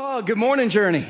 Oh, good morning, Journey.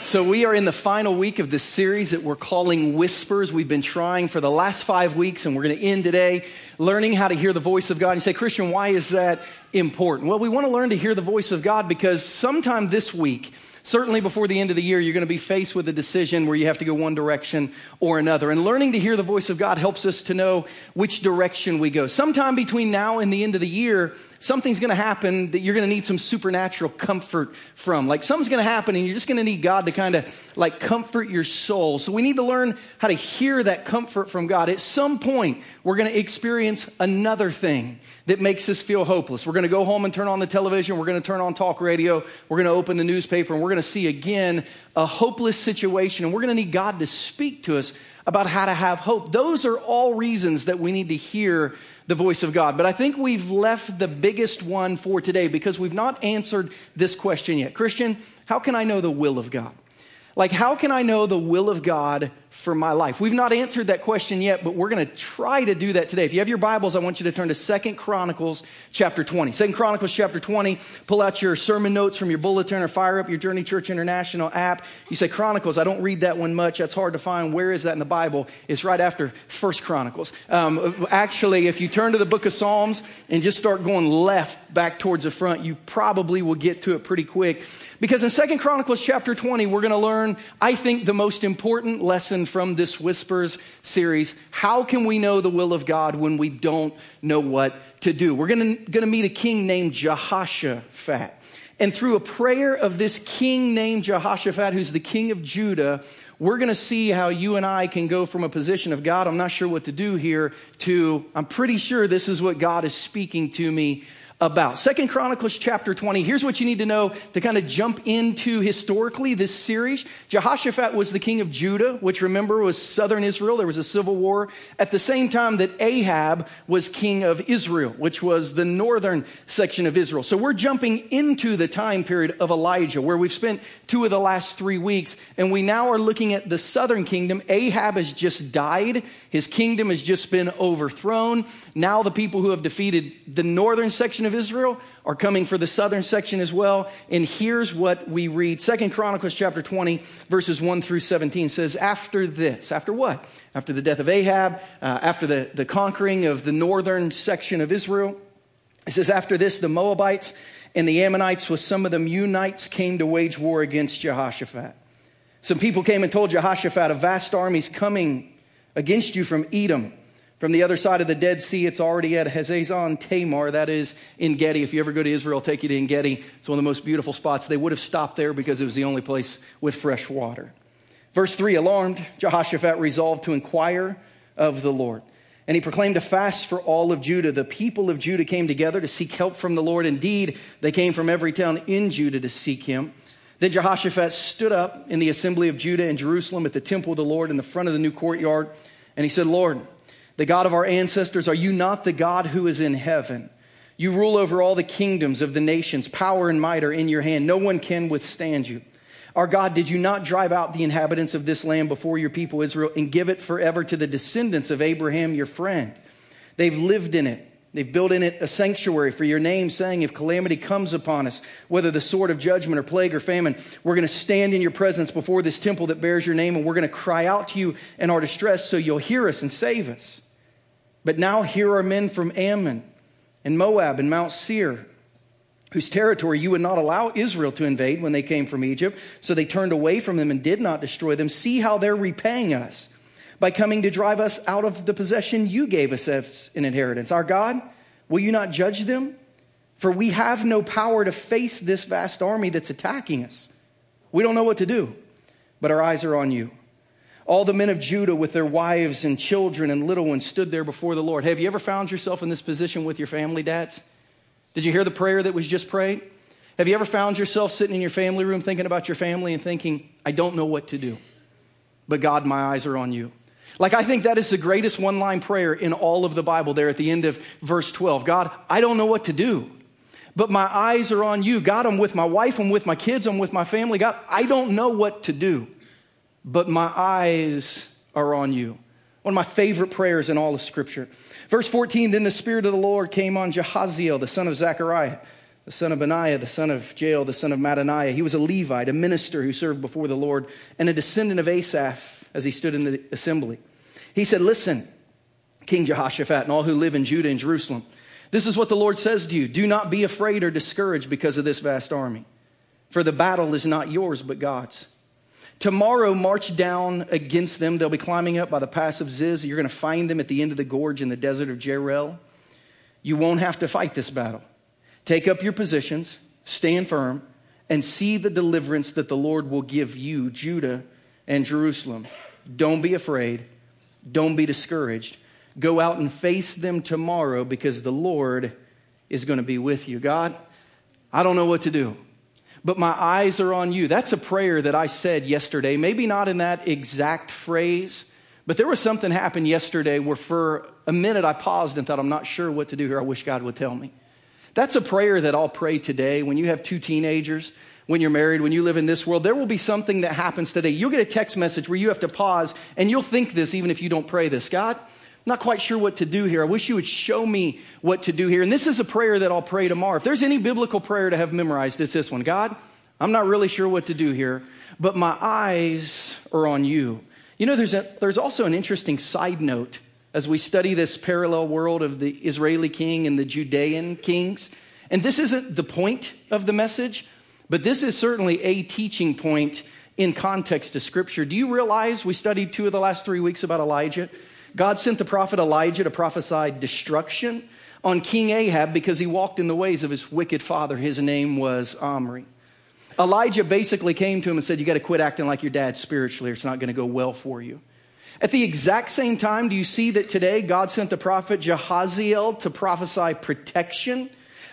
So, we are in the final week of this series that we're calling Whispers. We've been trying for the last five weeks, and we're going to end today learning how to hear the voice of God. And you say, Christian, why is that important? Well, we want to learn to hear the voice of God because sometime this week, certainly before the end of the year, you're going to be faced with a decision where you have to go one direction or another. And learning to hear the voice of God helps us to know which direction we go. Sometime between now and the end of the year, something's going to happen that you're going to need some supernatural comfort from. Like something's going to happen and you're just going to need God to kind of like comfort your soul. So we need to learn how to hear that comfort from God. At some point, we're going to experience another thing that makes us feel hopeless. We're going to go home and turn on the television. We're going to turn on talk radio. We're going to open the newspaper and we're going to see again a hopeless situation. And we're going to need God to speak to us about how to have hope. Those are all reasons that we need to hear the voice of God. But I think we've left the biggest one for today because we've not answered this question yet. Christian, how can I know the will of God? Like, how can I know the will of God for my life? We've not answered that question yet, but we're going to try to do that today. If you have your Bibles, I want you to turn to Second Chronicles chapter 20. Second Chronicles chapter 20, pull out your sermon notes from your bulletin or fire up your Journey Church International app. You say, Chronicles, I don't read that one much. That's hard to find. Where is that in the Bible? It's right after First Chronicles. Um, actually, if you turn to the book of Psalms and just start going left back towards the front, you probably will get to it pretty quick. Because in Second Chronicles chapter 20, we're going to learn, I think, the most important lesson from this Whispers series. How can we know the will of God when we don't know what to do? We're going to, meet a king named Jehoshaphat. And through a prayer of this king named Jehoshaphat, who's the king of Judah, we're going to see how you and I can go from a position of God, I'm not sure what to do here, to I'm pretty sure this is what God is speaking to me about. Second Chronicles chapter 20. Here's what you need to know to kind of jump into historically this series. Jehoshaphat was the king of Judah, which remember was southern Israel. There was a civil war at the same time that Ahab was king of Israel, which was the northern section of Israel. So we're jumping into the time period of Elijah, where we've spent two of the last three weeks, and we now are looking at the southern kingdom. Ahab has just died. His kingdom has just been overthrown. Now the people who have defeated the northern section section Israel are coming for the southern section as well. And here's what we read. Second Chronicles chapter 20, verses 1 through 17 says, After this, after what? After the death of Ahab, uh, after the, the conquering of the northern section of Israel, it says, After this, the Moabites and the Ammonites with some of the Meunites came to wage war against Jehoshaphat. Some people came and told Jehoshaphat, A vast army is coming against you from Edom from the other side of the Dead Sea, it's already at Hazezon Tamar, that is En Gedi. If you ever go to Israel, I'll take you to En Gedi. It's one of the most beautiful spots. They would have stopped there because it was the only place with fresh water. Verse 3 Alarmed, Jehoshaphat resolved to inquire of the Lord. And he proclaimed a fast for all of Judah. The people of Judah came together to seek help from the Lord. Indeed, they came from every town in Judah to seek him. Then Jehoshaphat stood up in the assembly of Judah in Jerusalem at the temple of the Lord in the front of the new courtyard. And he said, Lord, the God of our ancestors, are you not the God who is in heaven? You rule over all the kingdoms of the nations. Power and might are in your hand. No one can withstand you. Our God, did you not drive out the inhabitants of this land before your people Israel and give it forever to the descendants of Abraham, your friend? They've lived in it. They've built in it a sanctuary for your name, saying, If calamity comes upon us, whether the sword of judgment or plague or famine, we're going to stand in your presence before this temple that bears your name, and we're going to cry out to you in our distress so you'll hear us and save us. But now here are men from Ammon and Moab and Mount Seir, whose territory you would not allow Israel to invade when they came from Egypt. So they turned away from them and did not destroy them. See how they're repaying us by coming to drive us out of the possession you gave us as an inheritance. Our God, will you not judge them? For we have no power to face this vast army that's attacking us. We don't know what to do, but our eyes are on you. All the men of Judah with their wives and children and little ones stood there before the Lord. Have you ever found yourself in this position with your family, dads? Did you hear the prayer that was just prayed? Have you ever found yourself sitting in your family room thinking about your family and thinking, I don't know what to do, but God, my eyes are on you? Like, I think that is the greatest one line prayer in all of the Bible there at the end of verse 12. God, I don't know what to do, but my eyes are on you. God, I'm with my wife, I'm with my kids, I'm with my family. God, I don't know what to do, but my eyes are on you. One of my favorite prayers in all of Scripture. Verse 14 Then the Spirit of the Lord came on Jahaziel, the son of Zechariah, the son of Benaiah, the son of Jael, the son of Mattaniah. He was a Levite, a minister who served before the Lord, and a descendant of Asaph as he stood in the assembly. He said, Listen, King Jehoshaphat, and all who live in Judah and Jerusalem, this is what the Lord says to you Do not be afraid or discouraged because of this vast army, for the battle is not yours, but God's. Tomorrow, march down against them. They'll be climbing up by the pass of Ziz. You're going to find them at the end of the gorge in the desert of Jeruel. You won't have to fight this battle. Take up your positions, stand firm, and see the deliverance that the Lord will give you, Judah and Jerusalem. Don't be afraid. Don't be discouraged. Go out and face them tomorrow because the Lord is going to be with you. God, I don't know what to do, but my eyes are on you. That's a prayer that I said yesterday, maybe not in that exact phrase, but there was something happened yesterday where for a minute I paused and thought, I'm not sure what to do here. I wish God would tell me. That's a prayer that I'll pray today when you have two teenagers, when you're married, when you live in this world. There will be something that happens today. You'll get a text message where you have to pause and you'll think this even if you don't pray this. God, not quite sure what to do here. I wish you would show me what to do here. And this is a prayer that I'll pray tomorrow. If there's any biblical prayer to have memorized, it's this one God, I'm not really sure what to do here, but my eyes are on you. You know, there's, a, there's also an interesting side note as we study this parallel world of the Israeli king and the Judean kings. And this isn't the point of the message, but this is certainly a teaching point in context to Scripture. Do you realize we studied two of the last three weeks about Elijah? God sent the prophet Elijah to prophesy destruction on King Ahab because he walked in the ways of his wicked father. His name was Omri. Elijah basically came to him and said, You got to quit acting like your dad spiritually, or it's not going to go well for you. At the exact same time, do you see that today God sent the prophet Jahaziel to prophesy protection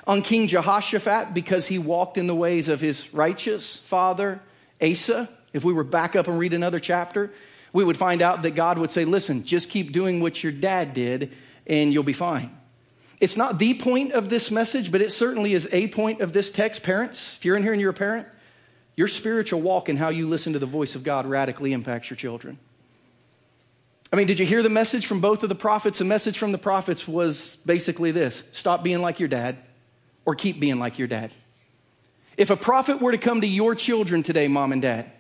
on King Jehoshaphat because he walked in the ways of his righteous father Asa? If we were back up and read another chapter, we would find out that God would say, Listen, just keep doing what your dad did and you'll be fine. It's not the point of this message, but it certainly is a point of this text. Parents, if you're in here and you're a parent, your spiritual walk and how you listen to the voice of God radically impacts your children. I mean, did you hear the message from both of the prophets? The message from the prophets was basically this stop being like your dad or keep being like your dad. If a prophet were to come to your children today, mom and dad,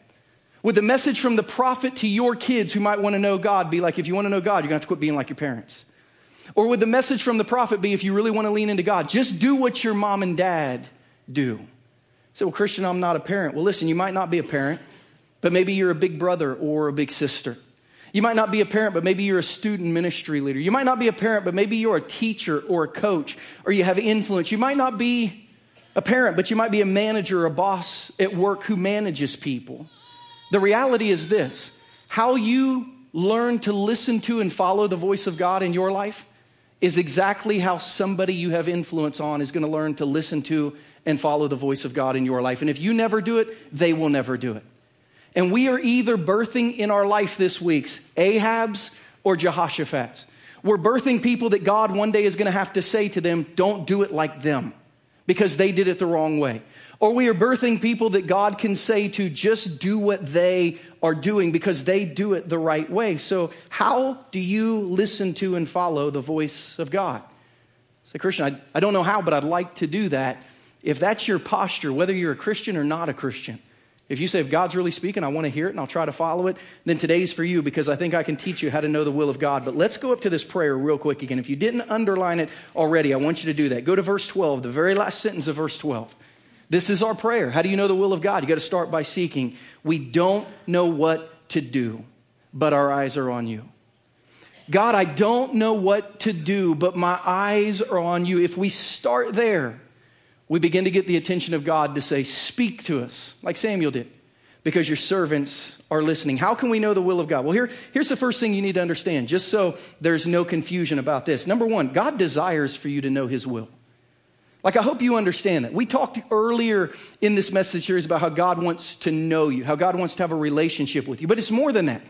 would the message from the prophet to your kids who might want to know God be like, if you want to know God, you're going to have to quit being like your parents? Or would the message from the prophet be, if you really want to lean into God, just do what your mom and dad do? Say, well, Christian, I'm not a parent. Well, listen, you might not be a parent, but maybe you're a big brother or a big sister. You might not be a parent, but maybe you're a student ministry leader. You might not be a parent, but maybe you're a teacher or a coach, or you have influence. You might not be a parent, but you might be a manager or a boss at work who manages people. The reality is this how you learn to listen to and follow the voice of God in your life is exactly how somebody you have influence on is going to learn to listen to and follow the voice of God in your life. And if you never do it, they will never do it. And we are either birthing in our life this week's Ahab's or Jehoshaphat's. We're birthing people that God one day is going to have to say to them, don't do it like them because they did it the wrong way. Or we are birthing people that God can say to just do what they are doing because they do it the right way. So, how do you listen to and follow the voice of God? Say, Christian, I, I don't know how, but I'd like to do that. If that's your posture, whether you're a Christian or not a Christian, if you say, if God's really speaking, I want to hear it and I'll try to follow it, then today's for you because I think I can teach you how to know the will of God. But let's go up to this prayer real quick again. If you didn't underline it already, I want you to do that. Go to verse 12, the very last sentence of verse 12. This is our prayer. How do you know the will of God? You got to start by seeking. We don't know what to do, but our eyes are on you. God, I don't know what to do, but my eyes are on you. If we start there, we begin to get the attention of God to say, Speak to us, like Samuel did, because your servants are listening. How can we know the will of God? Well, here, here's the first thing you need to understand, just so there's no confusion about this. Number one, God desires for you to know his will. Like, I hope you understand that. We talked earlier in this message series about how God wants to know you, how God wants to have a relationship with you, but it's more than that.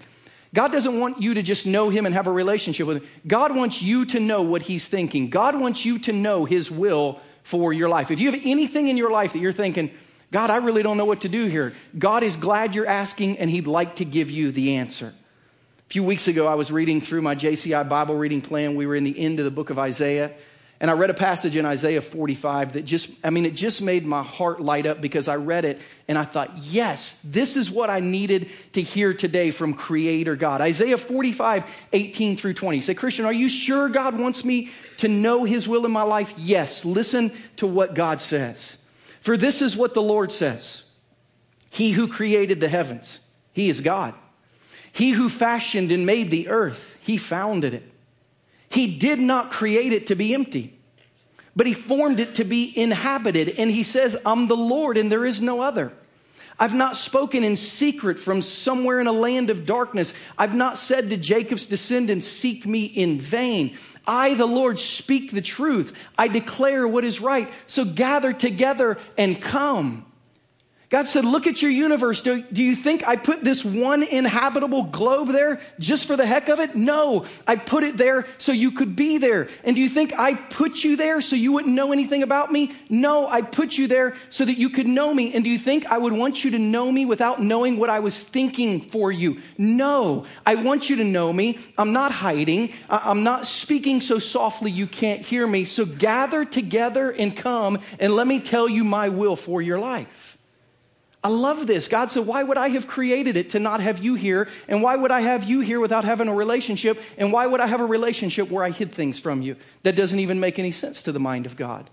God doesn't want you to just know Him and have a relationship with Him. God wants you to know what He's thinking. God wants you to know His will for your life. If you have anything in your life that you're thinking, God, I really don't know what to do here, God is glad you're asking and He'd like to give you the answer. A few weeks ago, I was reading through my JCI Bible reading plan. We were in the end of the book of Isaiah. And I read a passage in Isaiah 45 that just, I mean, it just made my heart light up because I read it and I thought, yes, this is what I needed to hear today from Creator God. Isaiah 45, 18 through 20. Say, Christian, are you sure God wants me to know His will in my life? Yes. Listen to what God says. For this is what the Lord says He who created the heavens, He is God. He who fashioned and made the earth, He founded it. He did not create it to be empty, but He formed it to be inhabited. And He says, I'm the Lord and there is no other. I've not spoken in secret from somewhere in a land of darkness. I've not said to Jacob's descendants, Seek me in vain. I, the Lord, speak the truth. I declare what is right. So gather together and come. God said, Look at your universe. Do, do, you think I put this one inhabitable globe there just for the heck of it? No, I put it there so you could be there. And do you think I put you there so you wouldn't know anything about me? No, I put you there so that you could know me. And do you think I would want you to know me without knowing what I was thinking for you? No, I want you to know me. I'm not hiding, I'm not speaking so softly you can't hear me. So gather together and come, and let me tell you my will for your life. I love this. God said, Why would I have created it to not have you here? And why would I have you here without having a relationship? And why would I have a relationship where I hid things from you? That doesn't even make any sense to the mind of God.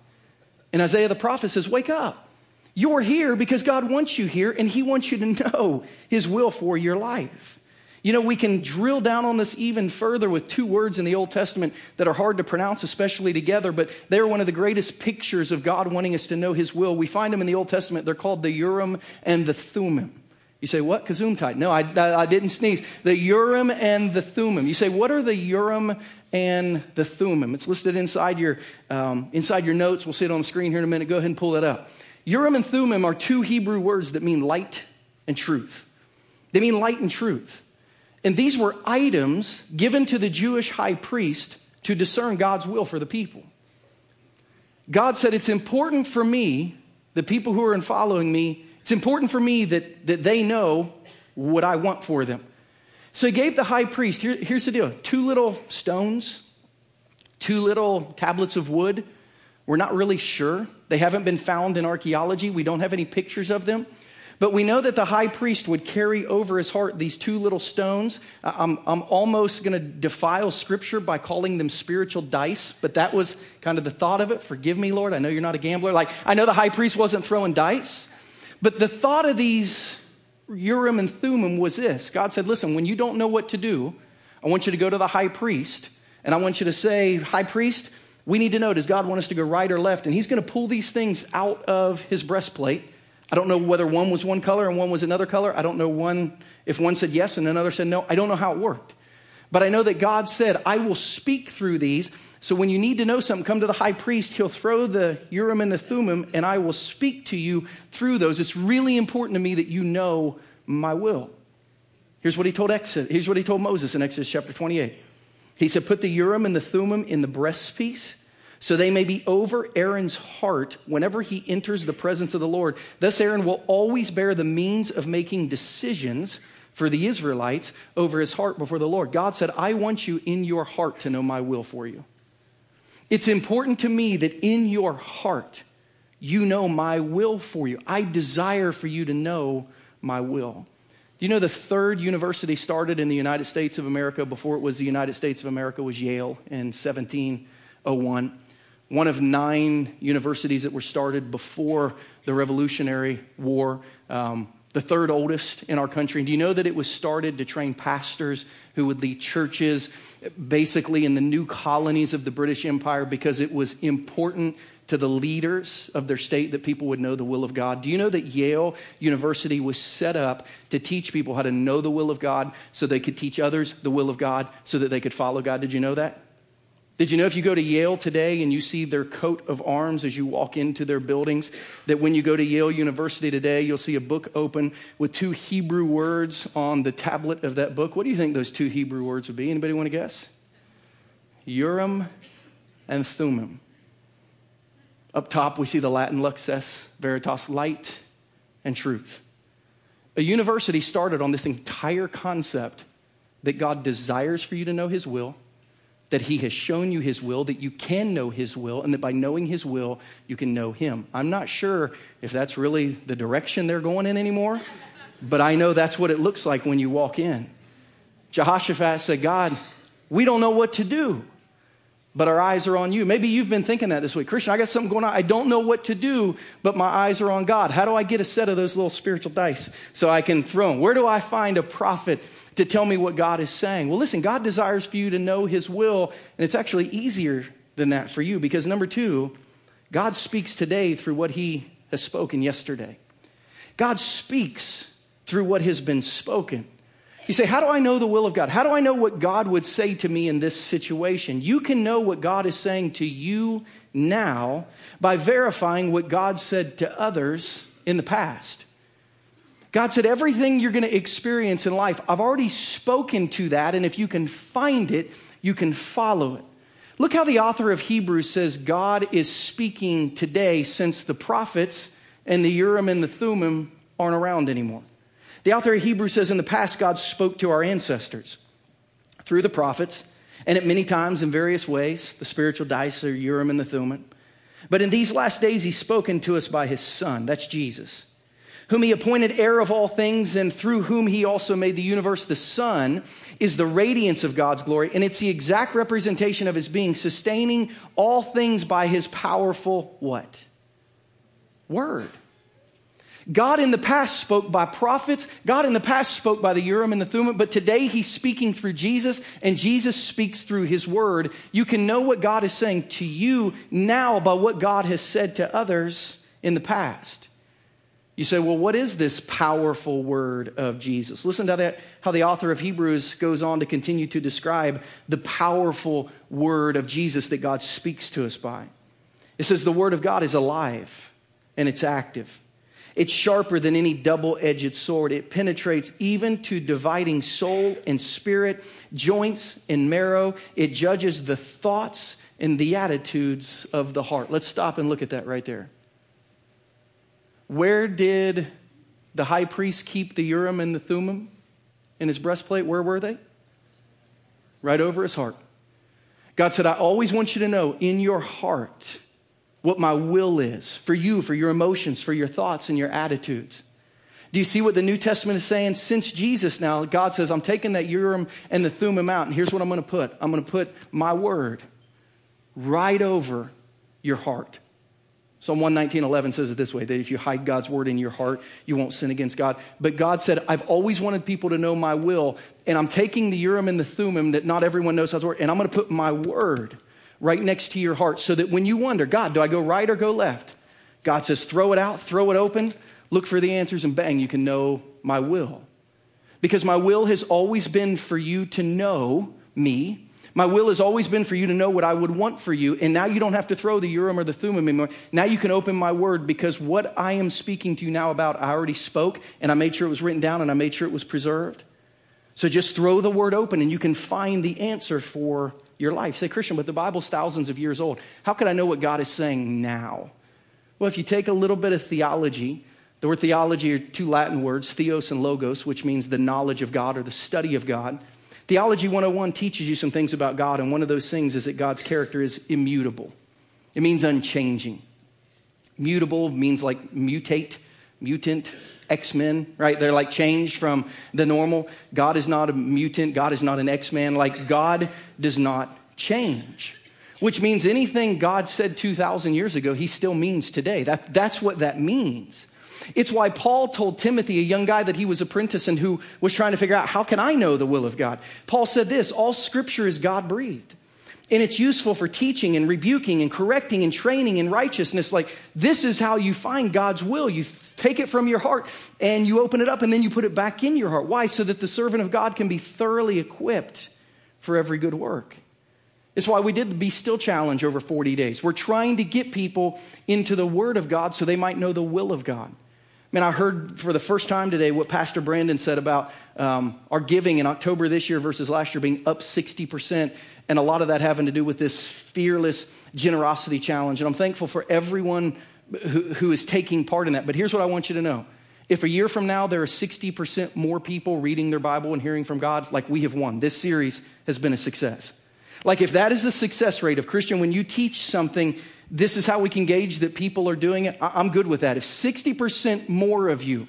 And Isaiah the prophet says, Wake up. You're here because God wants you here and He wants you to know His will for your life. You know, we can drill down on this even further with two words in the Old Testament that are hard to pronounce, especially together, but they're one of the greatest pictures of God wanting us to know His will. We find them in the Old Testament. They're called the Urim and the Thummim. You say, what? Gesundheit. No, I, I, I didn't sneeze. The Urim and the Thummim. You say, what are the Urim and the Thummim? It's listed inside your, um, inside your notes. We'll see it on the screen here in a minute. Go ahead and pull that up. Urim and Thummim are two Hebrew words that mean light and truth. They mean light and truth. And these were items given to the Jewish high priest to discern God's will for the people. God said, It's important for me, the people who are in following me, it's important for me that, that they know what I want for them. So he gave the high priest, here, here's the deal two little stones, two little tablets of wood. We're not really sure. They haven't been found in archaeology. We don't have any pictures of them. But we know that the high priest would carry over his heart these two little stones. I'm, I'm almost going to defile scripture by calling them spiritual dice, but that was kind of the thought of it. Forgive me, Lord. I know you're not a gambler. Like, I know the high priest wasn't throwing dice, but the thought of these Urim and Thummim was this God said, Listen, when you don't know what to do, I want you to go to the high priest, and I want you to say, High priest, we need to know does God want us to go right or left? And he's going to pull these things out of his breastplate I don't know whether one was one color and one was another color. I don't know one if one said yes and another said no. I don't know how it worked. But I know that God said, I will speak through these. So when you need to know something, come to the high priest. He'll throw the Urim and the Thummim, and I will speak to you through those. It's really important to me that you know my will. Here's what he told Exodus. Here's what he told Moses in Exodus chapter 28. He said, Put the Urim and the Thummim in the breastpiece so they may be over Aaron's heart whenever he enters the presence of the Lord. Thus, Aaron will always bear the means of making decisions for the Israelites over his heart before the Lord. God said, I want you in your heart to know my will for you. It's important to me that in your heart, you know my will for you. I desire for you to know my will. Do you know the third university started in the United States of America before it was the United States of America was Yale in 1701? One of nine universities that were started before the Revolutionary War, um, the third oldest in our country. do you know that it was started to train pastors who would lead churches basically in the new colonies of the British Empire because it was important to the leaders of their state that people would know the will of God. Do you know that Yale University was set up to teach people how to know the will of God so they could teach others the will of God so that they could follow God? Did you know that? Did you know if you go to Yale today and you see their coat of arms as you walk into their buildings, that when you go to Yale University today, you'll see a book open with two Hebrew words on the tablet of that book? What do you think those two Hebrew words would be? Anybody want to guess? Urim and Thummim. Up top, we see the Latin lux et veritas, light and truth. A university started on this entire concept that God desires for you to know His will that he has shown you his will, that you can know his will, and that by knowing his will, you can know him. I'm not sure if that's really the direction they're going in anymore, but I know that's what it looks like when you walk in. Jehoshaphat said, God, we don't know what to do, but our eyes are on you. Maybe you've been thinking that this week. Christian, I got something going on. I don't know what to do, but my eyes are on God. How do I get a set of those little spiritual dice so I can throw them? Where do I find a prophet to tell me what God is saying. Well, listen, God desires for you to know His will, and it's actually easier than that for you because number two, God speaks today through what He has spoken yesterday. God speaks through what has been spoken. You say, How do I know the will of God? How do I know what God would say to me in this situation? You can know what God is saying to you now by verifying what God said to others in the past. God said, everything you're going to experience in life, I've already spoken to that, and if you can find it, you can follow it. Look how the author of Hebrews says God is speaking today since the prophets and the Urim and the Thummim aren't around anymore. The author of Hebrews says in the past, God spoke to our ancestors through the prophets, and at many times in various ways, the spiritual dice or Urim and the Thummim. But in these last days, he's spoken to us by his son. That's Jesus whom he appointed heir of all things, and through whom he also made the universe. The Son is the radiance of God's glory, and it's the exact representation of his being, sustaining all things by his powerful what? Word. God in the past spoke by prophets. God in the past spoke by the Urim and the Thummim, but today he's speaking through Jesus, and Jesus speaks through his word. You can know what God is saying to you now by what God has said to others in the past. You say, well, what is this powerful word of Jesus? Listen to that, how the author of Hebrews goes on to continue to describe the powerful word of Jesus that God speaks to us by. It says, the word of God is alive and it's active. It's sharper than any double edged sword. It penetrates even to dividing soul and spirit, joints and marrow. It judges the thoughts and the attitudes of the heart. Let's stop and look at that right there. Where did the high priest keep the Urim and the Thummim in his breastplate? Where were they? Right over his heart. God said, I always want you to know in your heart what my will is for you, for your emotions, for your thoughts, and your attitudes. Do you see what the New Testament is saying? Since Jesus now, God says, I'm taking that Urim and the Thummim out, and here's what I'm going to put I'm going to put my word right over your heart. Psalm 119.11 says it this way, that if you hide God's word in your heart, you won't sin against God. But God said, I've always wanted people to know my will, and I'm taking the Urim and the Thummim that not everyone knows how to work, and I'm going to put my word right next to your heart so that when you wonder, God, do I go right or go left? God says, throw it out, throw it open, look for the answers, and bang, you can know my will. Because my will has always been for you to know me my will has always been for you to know what I would want for you. And now you don't have to throw the Urim or the Thummim anymore. Now you can open my word because what I am speaking to you now about, I already spoke and I made sure it was written down and I made sure it was preserved. So just throw the word open and you can find the answer for your life. Say, Christian, but the Bible's thousands of years old. How can I know what God is saying now? Well, if you take a little bit of theology, the word theology are two Latin words, theos and logos, which means the knowledge of God or the study of God. Theology 101 teaches you some things about God, and one of those things is that God's character is immutable. It means unchanging. Mutable means like mutate, mutant, X Men, right? They're like changed from the normal. God is not a mutant. God is not an X Man. Like God does not change, which means anything God said 2,000 years ago, he still means today. That, that's what that means. It's why Paul told Timothy, a young guy that he was apprenticing who was trying to figure out, how can I know the will of God? Paul said this all scripture is God breathed. And it's useful for teaching and rebuking and correcting and training in righteousness. Like, this is how you find God's will. You take it from your heart and you open it up and then you put it back in your heart. Why? So that the servant of God can be thoroughly equipped for every good work. It's why we did the Be Still Challenge over 40 days. We're trying to get people into the Word of God so they might know the will of God. Man, I heard for the first time today what Pastor Brandon said about um, our giving in October this year versus last year being up 60%, and a lot of that having to do with this fearless generosity challenge. And I'm thankful for everyone who, who is taking part in that. But here's what I want you to know. If a year from now there are 60% more people reading their Bible and hearing from God, like we have won, this series has been a success. Like, if that is the success rate of Christian, when you teach something, this is how we can gauge that people are doing it, I'm good with that. If 60% more of you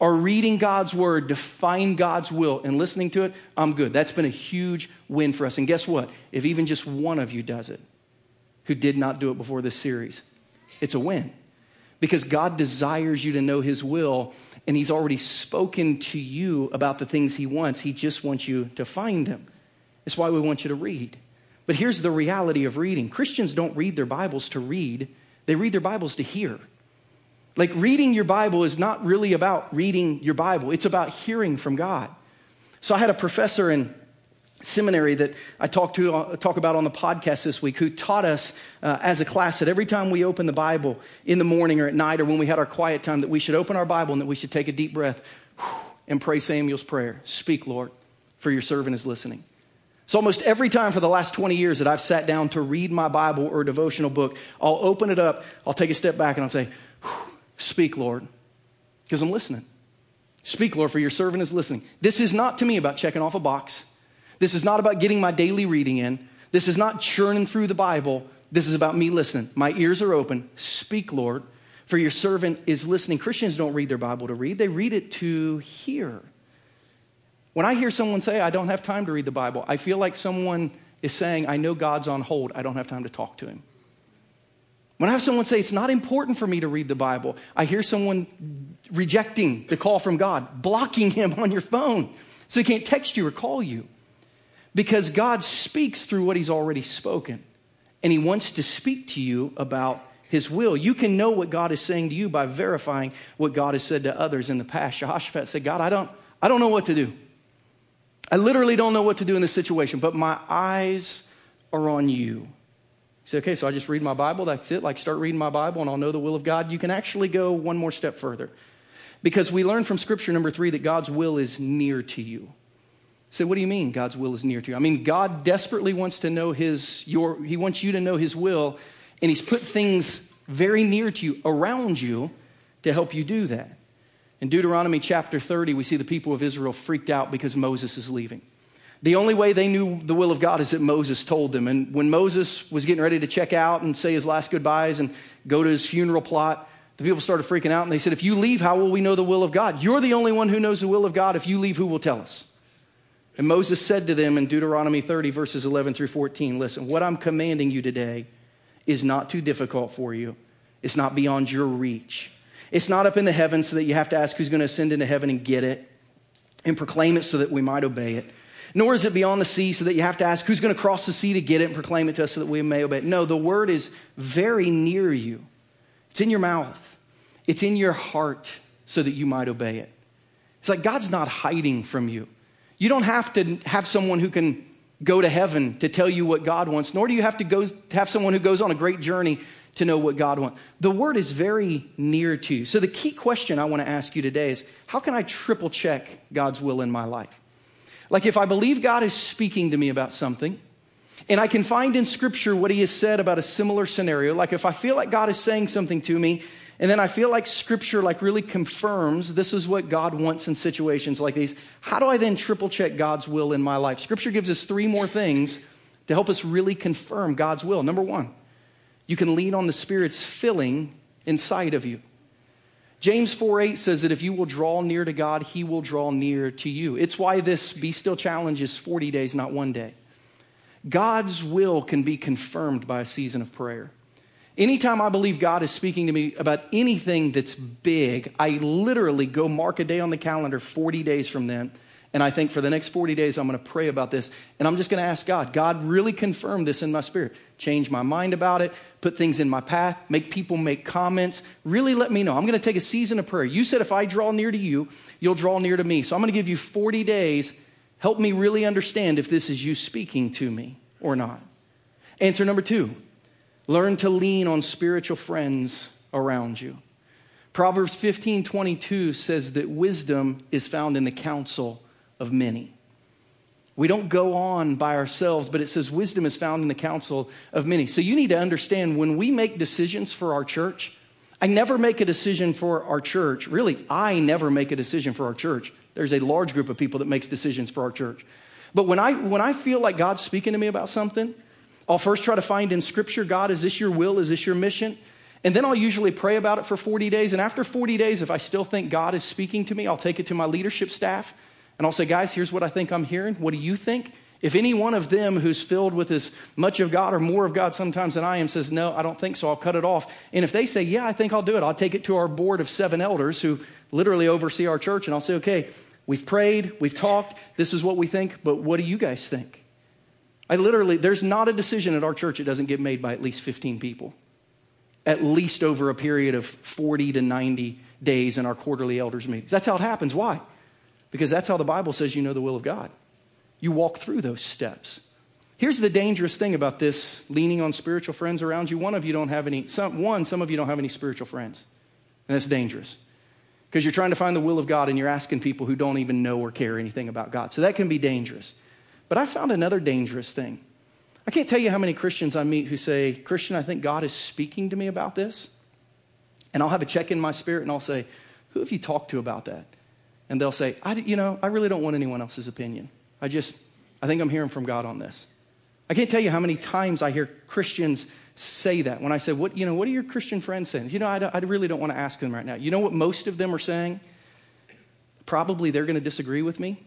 are reading God's word to find God's will and listening to it, I'm good. That's been a huge win for us. And guess what? If even just one of you does it, who did not do it before this series, it's a win. Because God desires you to know His will, and He's already spoken to you about the things He wants. He just wants you to find them. It's why we want you to read. But here's the reality of reading Christians don't read their Bibles to read, they read their Bibles to hear. Like reading your Bible is not really about reading your Bible, it's about hearing from God. So I had a professor in seminary that I talked to uh, talk about on the podcast this week who taught us uh, as a class that every time we open the Bible in the morning or at night or when we had our quiet time that we should open our Bible and that we should take a deep breath and pray Samuel's prayer. Speak, Lord, for your servant is listening. So almost every time for the last 20 years that I've sat down to read my Bible or devotional book, I'll open it up, I'll take a step back and I'll say, Speak, Lord, because I'm listening. Speak, Lord, for your servant is listening. This is not to me about checking off a box. This is not about getting my daily reading in. This is not churning through the Bible. This is about me listening. My ears are open. Speak, Lord, for your servant is listening. Christians don't read their Bible to read, they read it to hear. When I hear someone say, I don't have time to read the Bible, I feel like someone is saying, I know God's on hold. I don't have time to talk to him. When I have someone say, It's not important for me to read the Bible, I hear someone rejecting the call from God, blocking him on your phone so he can't text you or call you. Because God speaks through what he's already spoken, and he wants to speak to you about his will. You can know what God is saying to you by verifying what God has said to others in the past. Jehoshaphat said, God, I don't, I don't know what to do. I literally don't know what to do in this situation, but my eyes are on you say, okay, so I just read my Bible, that's it. Like, start reading my Bible and I'll know the will of God. You can actually go one more step further. Because we learn from Scripture number three that God's will is near to you. So, what do you mean God's will is near to you? I mean, God desperately wants to know His, your, He wants you to know His will, and He's put things very near to you, around you, to help you do that. In Deuteronomy chapter 30, we see the people of Israel freaked out because Moses is leaving. The only way they knew the will of God is that Moses told them. And when Moses was getting ready to check out and say his last goodbyes and go to his funeral plot, the people started freaking out and they said, If you leave, how will we know the will of God? You're the only one who knows the will of God. If you leave, who will tell us? And Moses said to them in Deuteronomy 30, verses 11 through 14, Listen, what I'm commanding you today is not too difficult for you, it's not beyond your reach. It's not up in the heavens so that you have to ask who's going to ascend into heaven and get it and proclaim it so that we might obey it nor is it beyond the sea so that you have to ask who's going to cross the sea to get it and proclaim it to us so that we may obey it. No, the word is very near you. It's in your mouth, it's in your heart so that you might obey it. It's like God's not hiding from you. You don't have to have someone who can go to heaven to tell you what God wants, nor do you have to go have someone who goes on a great journey to know what God wants. The word is very near to you. So the key question I want to ask you today is how can I triple check God's will in my life? Like if I believe God is speaking to me about something, and I can find in scripture what he has said about a similar scenario, like if I feel like God is saying something to me, and then I feel like scripture like really confirms this is what God wants in situations like these, how do I then triple check God's will in my life? Scripture gives us three more things to help us really confirm God's will. Number one, you can lean on the Spirit's filling inside of you. James 4 8 says that if you will draw near to God, he will draw near to you. It's why this Be Still challenge is 40 days, not one day. God's will can be confirmed by a season of prayer. Anytime I believe God is speaking to me about anything that's big, I literally go mark a day on the calendar 40 days from then. And I think for the next 40 days, I'm going to pray about this. And I'm just going to ask God, God, really confirm this in my spirit. Change my mind about it put things in my path, make people make comments. Really let me know. I'm going to take a season of prayer. You said if I draw near to you, you'll draw near to me. So I'm going to give you 40 days. Help me really understand if this is you speaking to me or not. Answer number two learn to lean on spiritual friends around you. Proverbs 15 22 says that wisdom is found in the counsel of many. We don't go on by ourselves, but it says wisdom is found in the counsel of many. So you need to understand when we make decisions for our church, I never make a decision for our church. Really, I never make a decision for our church. There's a large group of people that makes decisions for our church. But when I, when I feel like God's speaking to me about something, I'll first try to find in Scripture God, is this your will? Is this your mission? And then I'll usually pray about it for 40 days. And after 40 days, if I still think God is speaking to me, I'll take it to my leadership staff and I'll say, guys, here's what I think I'm hearing. What do you think? If any one of them who's filled with as much of God or more of God sometimes than I am says, no, I don't think so, I'll cut it off. And if they say, yeah, I think I'll do it, I'll take it to our board of seven elders who literally oversee our church and I'll say, okay, we've prayed, we've talked, this is what we think, but what do you guys think? I literally, there's not a decision at our church that doesn't get made by at least 15 people, at least over a period of 40 to 90 days in our quarterly elders meetings. That's how it happens. Why? Because that's how the Bible says you know the will of God. You walk through those steps. Here's the dangerous thing about this leaning on spiritual friends around you. One of you don't have any, some, one, some of you don't have any spiritual friends. And that's dangerous. Because you're trying to find the will of God and you're asking people who don't even know or care anything about God. So that can be dangerous. But I found another dangerous thing. I can't tell you how many Christians I meet who say, Christian, I think God is speaking to me about this. And I'll have a check in my spirit and I'll say, Who have you talked to about that? And they'll say, I, You know, I really don't want anyone else's opinion. I just, I think I'm hearing from God on this. I can't tell you how many times I hear Christians say that when I say, what, you know, what are your Christian friends saying? You know, I, I really don't want to ask them right now. You know what most of them are saying? Probably they're going to disagree with me.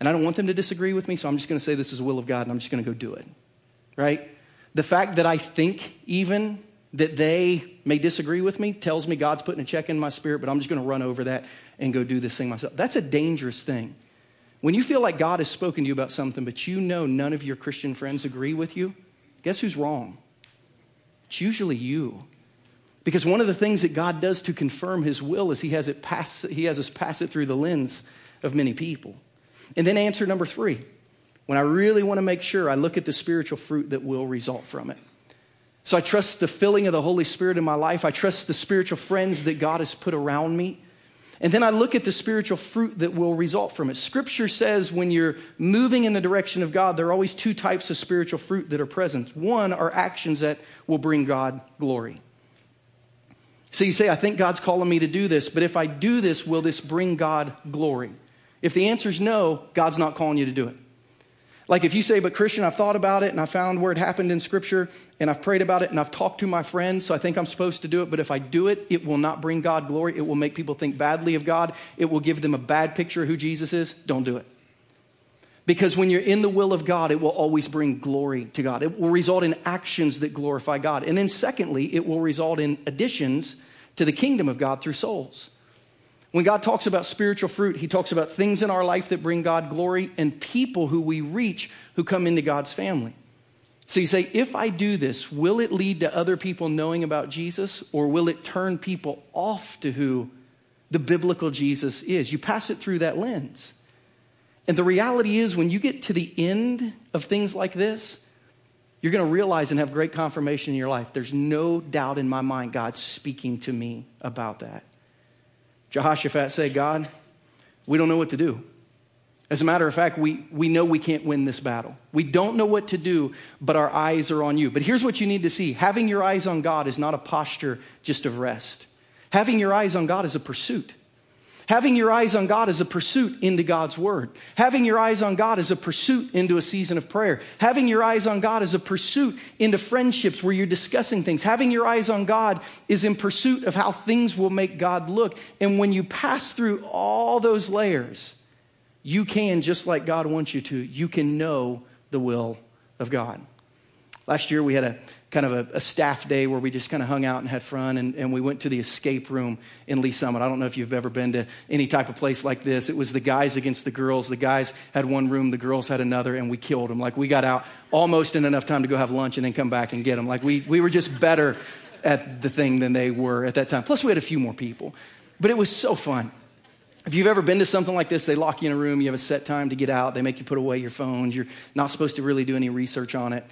And I don't want them to disagree with me, so I'm just going to say this is the will of God and I'm just going to go do it. Right? The fact that I think even that they may disagree with me tells me God's putting a check in my spirit, but I'm just going to run over that and go do this thing myself. That's a dangerous thing. When you feel like God has spoken to you about something, but you know none of your Christian friends agree with you, guess who's wrong? It's usually you. Because one of the things that God does to confirm his will is he has, it pass, he has us pass it through the lens of many people. And then answer number three when I really want to make sure, I look at the spiritual fruit that will result from it. So I trust the filling of the Holy Spirit in my life. I trust the spiritual friends that God has put around me. And then I look at the spiritual fruit that will result from it. Scripture says when you're moving in the direction of God, there are always two types of spiritual fruit that are present. One are actions that will bring God glory. So you say, I think God's calling me to do this, but if I do this, will this bring God glory? If the answer is no, God's not calling you to do it. Like if you say, but Christian, I've thought about it and I found where it happened in Scripture and I've prayed about it and I've talked to my friends, so I think I'm supposed to do it, but if I do it, it will not bring God glory. It will make people think badly of God. It will give them a bad picture of who Jesus is. Don't do it. Because when you're in the will of God, it will always bring glory to God. It will result in actions that glorify God. And then, secondly, it will result in additions to the kingdom of God through souls. When God talks about spiritual fruit, he talks about things in our life that bring God glory and people who we reach who come into God's family. So you say, if I do this, will it lead to other people knowing about Jesus or will it turn people off to who the biblical Jesus is? You pass it through that lens. And the reality is, when you get to the end of things like this, you're going to realize and have great confirmation in your life. There's no doubt in my mind God's speaking to me about that. Jehoshaphat said, God, we don't know what to do. As a matter of fact, we, we know we can't win this battle. We don't know what to do, but our eyes are on you. But here's what you need to see having your eyes on God is not a posture just of rest, having your eyes on God is a pursuit. Having your eyes on God is a pursuit into God's word. Having your eyes on God is a pursuit into a season of prayer. Having your eyes on God is a pursuit into friendships where you're discussing things. Having your eyes on God is in pursuit of how things will make God look. And when you pass through all those layers, you can, just like God wants you to, you can know the will of God. Last year we had a kind of a, a, staff day where we just kind of hung out and had fun. And, and we went to the escape room in Lee's Summit. I don't know if you've ever been to any type of place like this. It was the guys against the girls. The guys had one room, the girls had another, and we killed them. Like we got out almost in enough time to go have lunch and then come back and get them. Like we, we were just better at the thing than they were at that time. Plus, we had a few more people. But it was so fun. If you've ever been to something like this, they lock you in a room, you have a set time to get out, they make you put away your phones, you're not supposed to really do any research on it.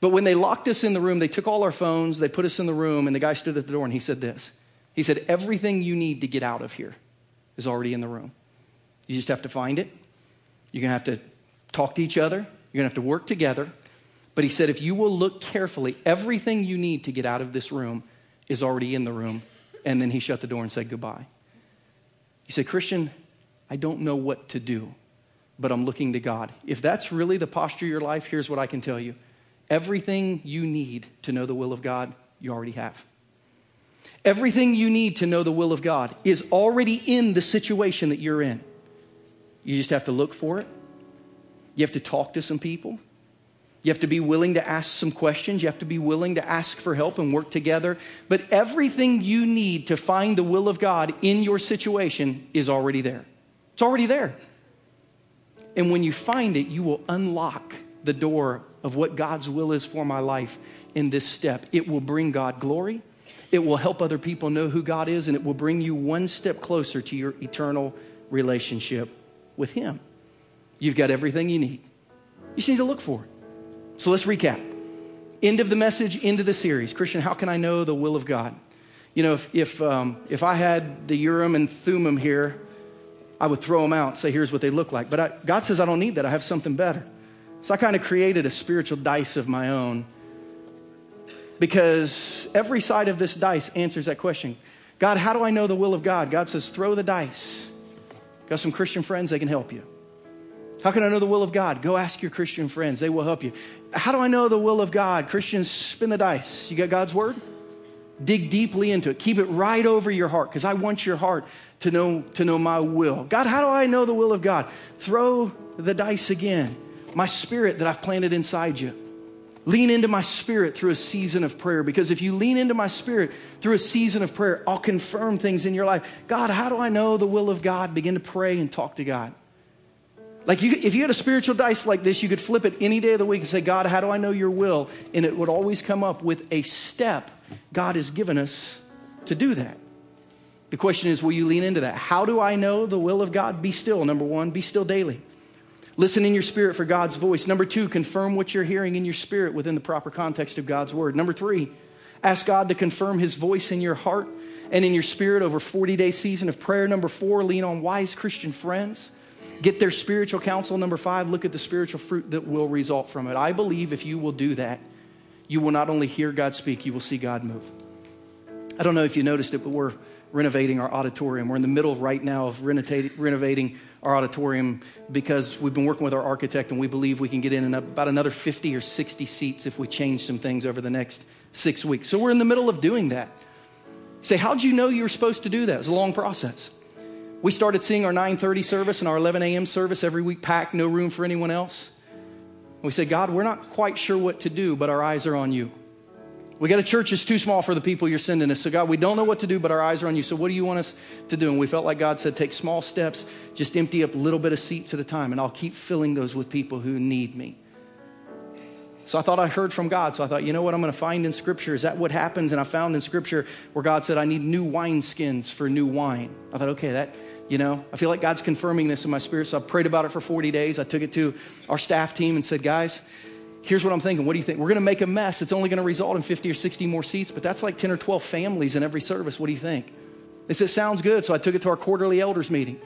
But when they locked us in the room, they took all our phones, they put us in the room, and the guy stood at the door and he said this. He said, Everything you need to get out of here is already in the room. You just have to find it. You're going to have to talk to each other. You're going to have to work together. But he said, if you will look carefully, everything you need to get out of this room is already in the room. And then he shut the door and said goodbye. He said, Christian, I don't know what to do, but I'm looking to God. If that's really the posture of your life, here's what I can tell you everything you need to know the will of God, you already have. Everything you need to know the will of God is already in the situation that you're in. You just have to look for it. You have to talk to some people. You have to be willing to ask some questions. You have to be willing to ask for help and work together. But everything you need to find the will of God in your situation is already there. It's already there. And when you find it, you will unlock the door of what God's will is for my life in this step. It will bring God glory. It will help other people know who God is, and it will bring you one step closer to your eternal relationship with Him. You've got everything you need. You just need to look for it. So let's recap. End of the message, end of the series. Christian, how can I know the will of God? You know, if, if, um, if I had the Urim and Thummim here, I would throw them out and say, here's what they look like. But I, God says I don't need that. I have something better. So I kind of created a spiritual dice of my own because every side of this dice answers that question God, how do I know the will of God? God says, throw the dice. Got some Christian friends, they can help you. How can I know the will of God? Go ask your Christian friends, they will help you. How do I know the will of God? Christians, spin the dice. You got God's word? Dig deeply into it. Keep it right over your heart because I want your heart to know, to know my will. God, how do I know the will of God? Throw the dice again. My spirit that I've planted inside you. Lean into my spirit through a season of prayer because if you lean into my spirit through a season of prayer, I'll confirm things in your life. God, how do I know the will of God? Begin to pray and talk to God. Like you, if you had a spiritual dice like this, you could flip it any day of the week and say, God, how do I know your will? And it would always come up with a step God has given us to do that. The question is, will you lean into that? How do I know the will of God? Be still, number one, be still daily. Listen in your spirit for God's voice. Number two, confirm what you're hearing in your spirit within the proper context of God's word. Number three, ask God to confirm his voice in your heart and in your spirit over 40 day season of prayer. Number four, lean on wise Christian friends. Get their spiritual counsel. Number five, look at the spiritual fruit that will result from it. I believe if you will do that, you will not only hear God speak, you will see God move. I don't know if you noticed it, but we're renovating our auditorium. We're in the middle right now of renovating our auditorium because we've been working with our architect and we believe we can get in about another 50 or 60 seats if we change some things over the next six weeks. So we're in the middle of doing that. say, how'd you know you were supposed to do that? It was a long process. We started seeing our 9:30 service and our 11 a.m. service every week packed, no room for anyone else. We said, God, we're not quite sure what to do, but our eyes are on you. We got a church that's too small for the people you're sending us. So, God, we don't know what to do, but our eyes are on you. So, what do you want us to do? And we felt like God said, take small steps, just empty up a little bit of seats at a time, and I'll keep filling those with people who need me. So I thought I heard from God. So I thought, you know what I'm going to find in Scripture? Is that what happens? And I found in Scripture where God said, I need new wineskins for new wine. I thought, okay, that, you know, I feel like God's confirming this in my spirit. So I prayed about it for 40 days. I took it to our staff team and said, guys, here's what I'm thinking. What do you think? We're going to make a mess. It's only going to result in 50 or 60 more seats, but that's like 10 or 12 families in every service. What do you think? They said, sounds good. So I took it to our quarterly elders meeting.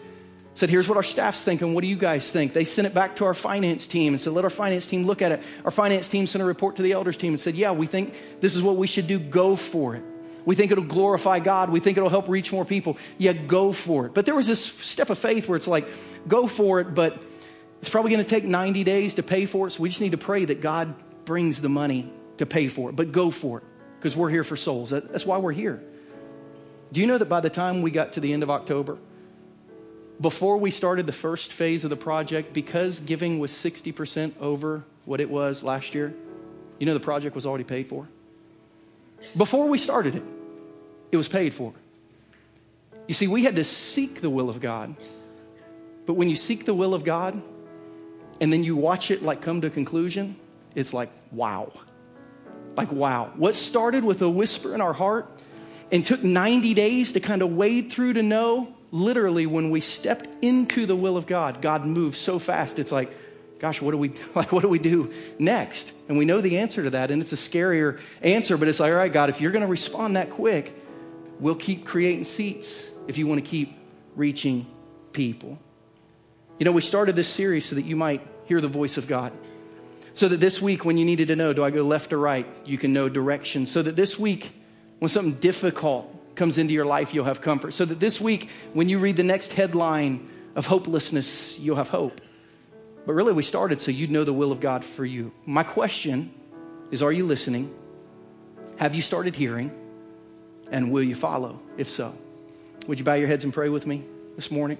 Said, here's what our staff's thinking. What do you guys think? They sent it back to our finance team and said, let our finance team look at it. Our finance team sent a report to the elders team and said, yeah, we think this is what we should do. Go for it. We think it'll glorify God. We think it'll help reach more people. Yeah, go for it. But there was this step of faith where it's like, go for it, but it's probably going to take 90 days to pay for it. So we just need to pray that God brings the money to pay for it, but go for it because we're here for souls. That's why we're here. Do you know that by the time we got to the end of October, before we started the first phase of the project, because giving was 60% over what it was last year, you know the project was already paid for? Before we started it, it was paid for. You see, we had to seek the will of God. But when you seek the will of God and then you watch it like come to a conclusion, it's like, wow. Like, wow. What started with a whisper in our heart and took 90 days to kind of wade through to know, literally, when we stepped into the will of God, God moved so fast. It's like, gosh, what do we like what do we do next? And we know the answer to that, and it's a scarier answer, but it's like, all right, God, if you're gonna respond that quick, we'll keep creating seats if you want to keep reaching people. You know, we started this series so that you might hear the voice of God. So that this week, when you needed to know, do I go left or right, you can know direction. So that this week, when something difficult comes into your life, you'll have comfort. So that this week, when you read the next headline of hopelessness, you'll have hope. But really, we started so you'd know the will of God for you. My question is Are you listening? Have you started hearing? And will you follow? If so, would you bow your heads and pray with me this morning?